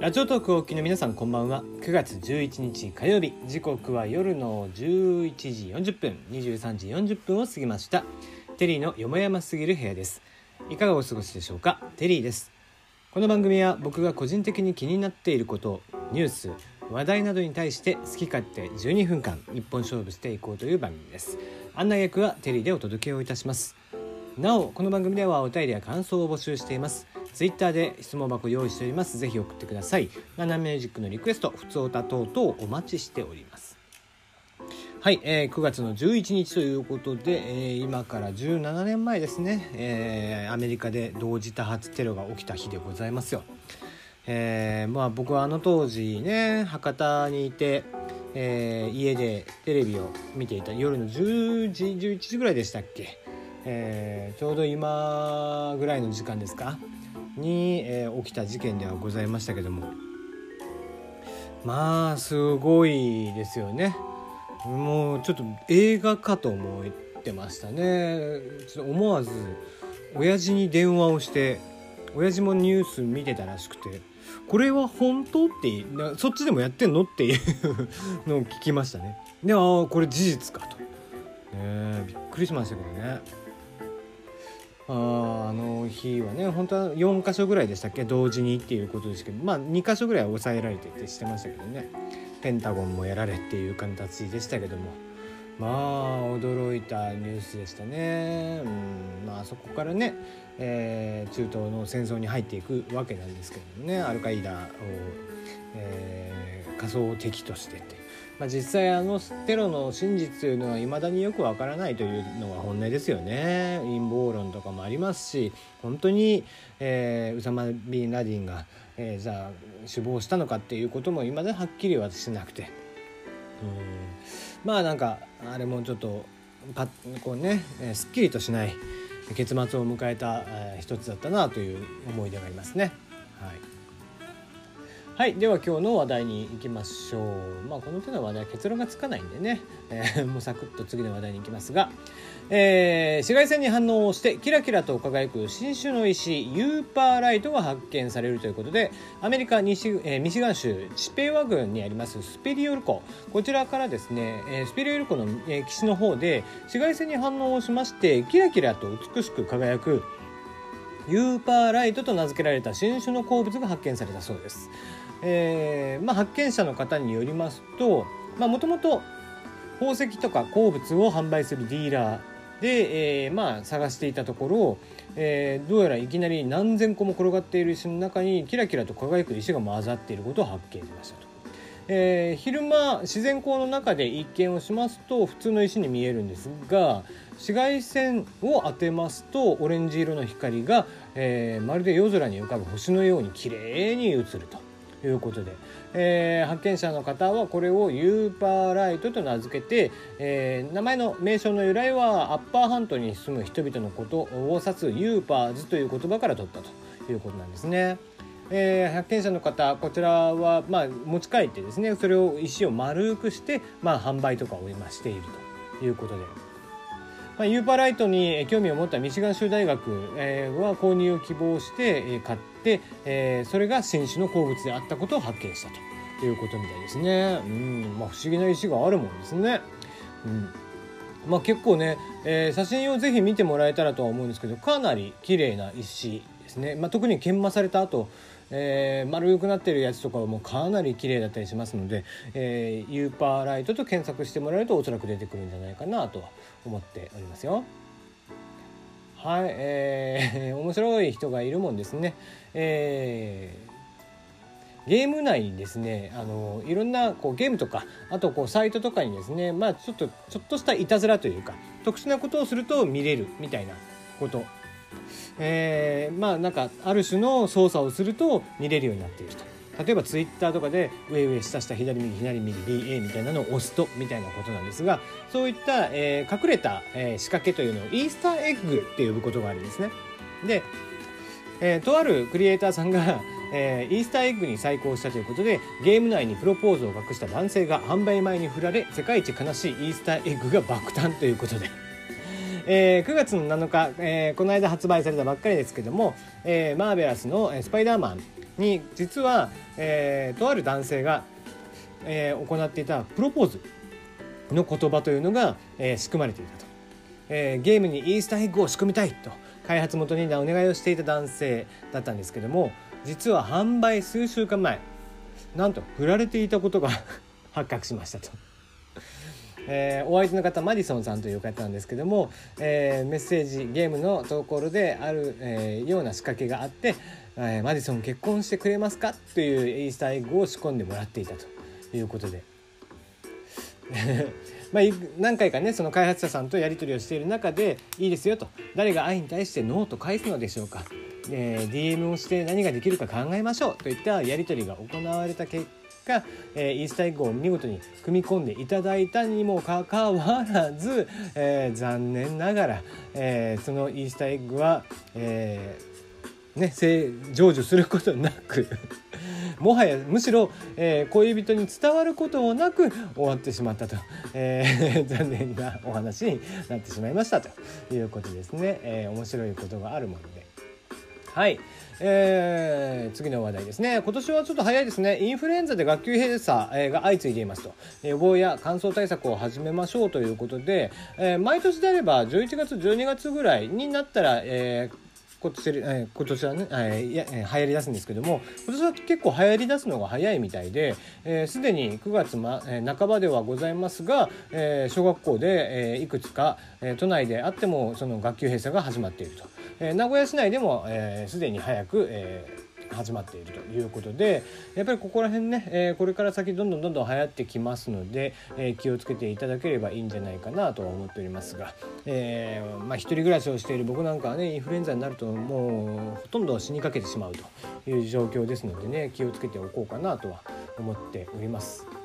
ラジオトークをお聞きの皆さんこんばんは。9月11日火曜日。時刻は夜の11時40分。23時40分を過ぎました。テリーのよもやますぎる部屋です。いかがお過ごしでしょうか？テリーです。この番組は僕が個人的に気になっていることニュース話題などに対して好き勝手12分間一本勝負していこうという番組です。案内役はテリーでお届けをいたします。なおこの番組ではお便りや感想を募集しています。ツイッターで質問箱用意しております。ぜひ送ってください。ナナミュージックのリクエスト普通歌等々お待ちしております。はい、えー、9月の11日ということで、えー、今から17年前ですね、えー、アメリカで同時多発テロが起きた日でございますよ。えー、まあ僕はあの当時ね博多にいて、えー、家でテレビを見ていた。夜の10時11時ぐらいでしたっけ、えー、ちょうど今ぐらいの時間ですか。に、えー、起きた事件ではございましたけども。まあすごいですよね。もうちょっと映画かと思ってましたね。ちょっと思わず親父に電話をして親父もニュース見てたらしくてこれは本当ってそっちでもやってんのっていうのを聞きましたね。でああこれ事実かと。ねびっくりしましたけどね。ああの日はね本当は4箇所ぐらいでしたっけ？同時にっていうことですけどまあ2箇所ぐらいは抑えられてってしてましたけどね。ペンタゴンもやられっていう形でしたけども。まあ驚いたニュースでしたね、うんまあ、そこからね、えー、中東の戦争に入っていくわけなんですけどね。アルカイダを、えー、仮想敵としてって。まあ、実際あのテロの真実というのはいまだによくわからないというのが本音ですよね。陰謀論とかもありますし本当に、えー、ウサマ・ビン・ラディンが、えー、じゃあ首謀したのかっていうこともいまだはっきりはしなくて。うん。まあなんかあれもちょっとパこうねすっきりとしない結末を迎えた、えー、一つだったなという思い出がありますね。はい。はいでは今日の話題に行きましょう。まあこの手の話題は結論がつかないんでね、えー、もうサクッと次の話題に行きますが、えー、紫外線に反応をしてキラキラと輝く新種の石ユーパーライトが発見されるということでアメリカ西、えー、ミシガン州チペワ郡にありますスペリオル湖。こちらからですね、えー、スペリオル湖の、えー、岸の方で紫外線に反応をしましてキラキラと美しく輝くユーパーライトと名付けられた新種の鉱物が発見されたそうです。えーまあ、発見者の方によりますともともと宝石とか鉱物を販売するディーラーで、えーまあ、探していたところ、えー、どうやらいきなり何千個も転がっている石の中にキラキラと輝く石が混ざっていることを発見しましたと。えー、昼間自然光の中で一見をしますと普通の石に見えるんですが紫外線を当てますとオレンジ色の光が、えー、まるで夜空に浮かぶ星のように綺麗に映ると。いうことで、えー、発見者の方はこれをユーパーライトと名付けて、えー、名前の名称の由来はアッパーハントに住む人々のことを指すユーパーズという言葉から取ったということなんですね。えー、発見者の方こちらは、まあ、持ち帰ってですねそれを石を丸くして、まあ、販売とかを今しているということで。まあ、ユーパーライトに興味を持ったミシガン州大学、え、は購入を希望して、え買って、え、それが新種の鉱物であったことを発見したということみたいですね。うんまあ、不思議な石があるもんですね。うんまあ、結構ね、えー、写真をぜひ見てもらえたらとは思うんですけどかなり綺麗な石ですね、まあ、特に研磨された後えー、丸くなってるやつとかはもうかなり綺麗だったりしますので、えー、ユーパーライトと検索してもらえるとおそらく出てくるんじゃないかなとは思っておりますよ。はい、えー、面白い人がいるもんですね。えー、ゲーム内にですねあのいろんなこうゲームとかあとこうサイトとかにですねまあちょっとちょっとしたいたずらというか特殊なことをすると見れるみたいなことえー、まあなんかある種の操作をすると見れるようになっていると。例えばツイッターとかで上上下下左右左右 BA みたいなのを押すとみたいなことなんですがそういった、えー、隠れた、えー、仕掛けというのをイースターエッグって呼ぶことがあるんですね。で、えー、とあるクリエイターさんがえー、イースターエッグに再興したということでゲーム内にプロポーズを隠した男性が販売前に振られ世界一悲しいイースターエッグが爆誕ということでえー、9月の7日、えー、この間発売されたばっかりですけども、えー、マーベラスの「スパイダーマン」に実は、えー、とある男性が、えー、行っていたプロポーズの言葉というのが、えー、仕組まれていたと、えー、ゲームにイースターエッグを仕組みたいと開発元にお願いをしていた男性だったんですけども実は販売数週間前なんと振られていたことが 発覚しましたと。えー、お相手の方マディソンさんという方なんですけども、えー、メッセージゲームのところである、えー、ような仕掛けがあって、え、マディソン結婚してくれますかというイースターエッグを仕込んでもらっていたということで。まあ、何回かねその開発者さんとやり取りをしている中でいいですよと。誰が愛に対してノーと返すのでしょうか、え、DM をして何ができるか考えましょうといったやり取りが行われた結果、えー、イースターエッグを見事に組み込んでいただいたにもかかわらず、えー、残念ながら、えー、そのイースターエッグは、えーね、成就することなく もはやむしろ、えー、恋人に伝わることもなく終わってしまったと、えー、残念なお話になってしまいましたということですね、えー、面白いことがあるものはい。えー、次の話題ですね。今年はちょっと早いですね。インフルエンザで学級閉鎖、えー、が相次いでいますと。予防や乾燥対策を始めましょうということで、えー、毎年であれば11月12月ぐらいになったら、えー今年,、今年はね、えー、や流行りだすんですけども今年は結構流行りだすのが早いみたいですで、に9月、まえ、半ばではございますが、えー、小学校で、えー、いくつか、えー、都内であってもその学級閉鎖が始まっていると、えー、名古屋市内でもすで、えー、に早く、えー始まっているということでやっぱりここら辺ね、え、これから先どんどんどんどん流行ってきますので、え、気をつけていただければいいんじゃないかなとは思っておりますが、えー、まあ、人暮らしをしている僕なんかはねインフルエンザになるともうほとんど死にかけてしまうという状況ですのでね気をつけておこうかなとは思っております。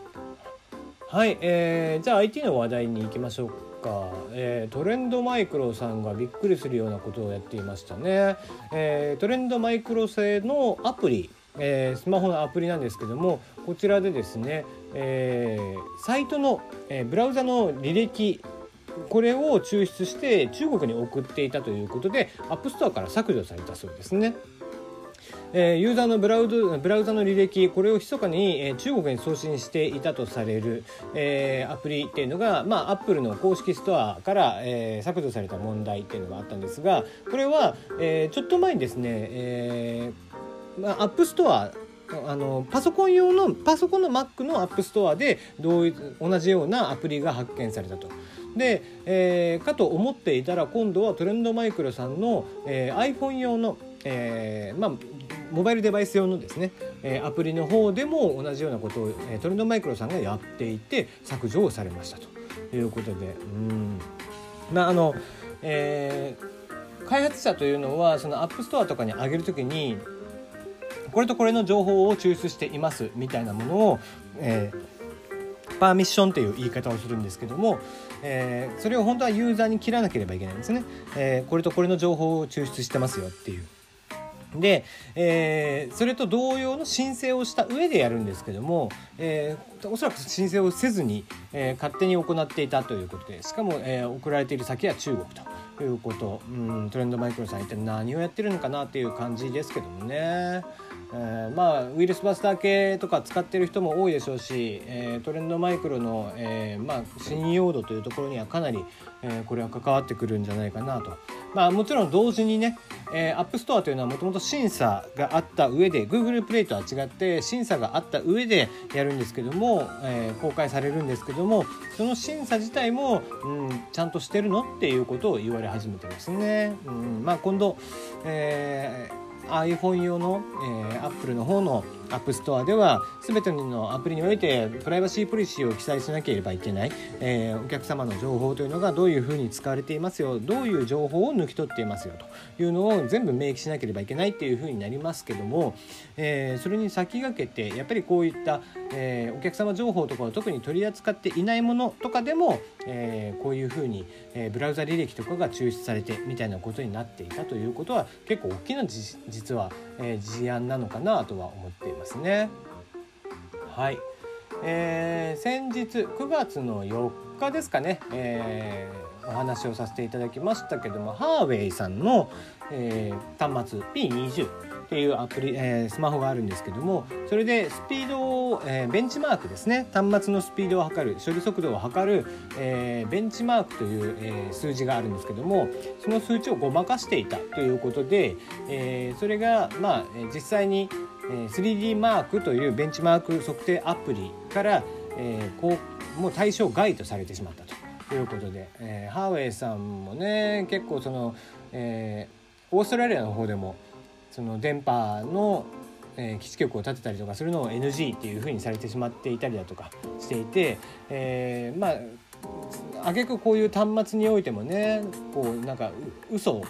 はい、えー、じゃあ IT の話題に行きましょうか、えー、トレンドマイクロさんがびっくりするようなことをやっていましたね、えー、トレンドマイクロ製のアプリえー、スマホのアプリなんですけどもこちらでですね、えー、サイトの、えー、ブラウザの履歴これを抽出して中国に送っていたということで App Store から削除されたそうですね。えー、ユーザーのブラウズブラウザの履歴これを密かに、えー、中国に送信していたとされる、えー、アプリっていうのが、まあ、アップルの公式ストアから、えー、削除された問題っていうのがあったんですがこれは、えー、ちょっと前にですね、えーまあ、アップストアあのパソコン用のパソコンの Mac のアップストアで同同じようなアプリが発見されたと。で、えー、かと思っていたら今度はトレンドマイクロさんの、えー、iPhone 用の、えーまあ、モバイルデバイス用のですね、えアプリの方でも同じようなことを、えトレンドマイクロさんがやっていて削除をされましたと。いうことでうん。まああの、えー、開発者というのはそのアップストアとかに上げるときにこれとこれの情報を抽出していますみたいなものを、えー、パーミッションという言い方をするんですけども、えー、それを本当はユーザーに知らせなければいけないんですね、えー、これとこれの情報を抽出してますよっていう。で、えー、それと同様の申請をした上でやるんですけども、えー、おそらく申請をせずに、えー、勝手に行っていたということでしかも、えー、送られている先は中国ということうんトレンドマイクロさん一体何をやってるのかなっていう感じですけどもね。えー、まあウイルスバスター系とか使ってる人も多いでしょうし、えー、トレンドマイクロの、えー、まあ、信用度というところにはかなり、えこれは関わってくるんじゃないかなと。まあ、もちろん同時にね、えー、アップストアというのはもともと審査があった上で Google プレイとは違って審査があった上でやるんですけども、えー、公開されるんですけどもその審査自体も、うん、ちゃんとしてるのっていうことを言われ始めてますね。うんまあ、今度、えー iPhone 用の、えー、Apple の方のアップストアでは全てのアプリにおいてプライバシーポリシーを記載しなければいけない、えー、お客様の情報というのがどういうふうに使われていますよどういう情報を抜き取っていますよというのを全部明記しなければいけないっていうふうになりますけども、えー、それに先駆けてやっぱりこういった、えー、お客様情報とかを特に取り扱っていないものとかでも、えこういうふうに、えブラウザ履歴とかが抽出されてみたいなことになっていたということは結構大きな実は、え事案なのかなとは思っています。ますね。はい、えー、先日9月の4日ですかね、えー、お話をさせていただきましたけどもハーウェイさんの、えー、端末 P20 っていうアプリ、えー、スマホがあるんですけどもそれでスピードを、えー、ベンチマークですね。端末のスピードを測る処理速度を測る、えー、ベンチマークという、え、数字があるんですけどもその数値をごまかしていたということで、え、それがまあ実際に 3D マークというベンチマーク測定アプリから、えー、こうもう対象外とされてしまったということで、えー、ハーウェイさんもね結構その、えー、オーストラリアの方でもその電波の、えー、基地局を建てたりとかするのを NG っていうふうにされてしまっていたりだとかしていて、えー、まああげくこういう端末においてもねこうなんか嘘を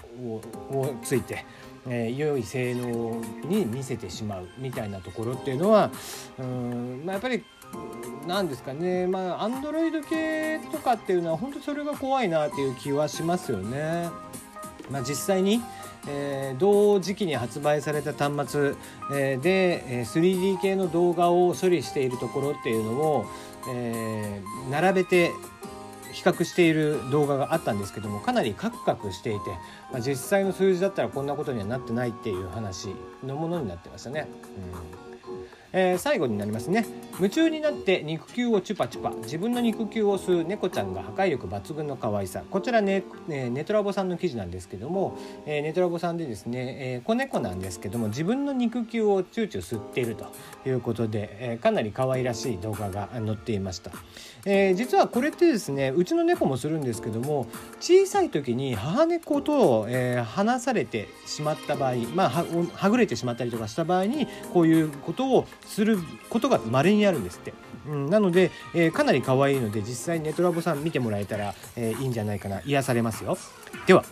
をついて、えー、良い性能に見せてしまうみたいなところっていうのはうん、まあ、やっぱり何ですかねまあアンドロイド系とかっていうのは本当それが怖いなっていう気はしますよね。まあ、実際にえー、同時期に発売された端末、えー、で、え、3D 系の動画を処理しているところっていうのを、えー、並べて比較している動画があったんですけどもかなりカクカクしていて、まあ、実際の数字だったらこんなことにはなってないっていう話のものになってましたね。うんえー、最後になりますね。夢中になって肉球をチュパチュパ。自分の肉球を吸う猫ちゃんが破壊力抜群の可愛さ。こちらね、えー、ネトラボさんの記事なんですけども、えー、ネトラボさんでですね、えー、子猫なんですけども自分の肉球をチューチュー吸っているということで、えー、かなり可愛らしい動画が載っていました、えー、実はこれってですねうちの猫もするんですけども小さい時に母猫と、えー、離されてしまった場合まあははぐれてしまったりとかした場合にこういうことをすることが稀にあるんですって。うん、なので、えー、かなり可愛いので実際ネトラボさん見てもらえたら、えー、いいんじゃないかな癒されますよ。では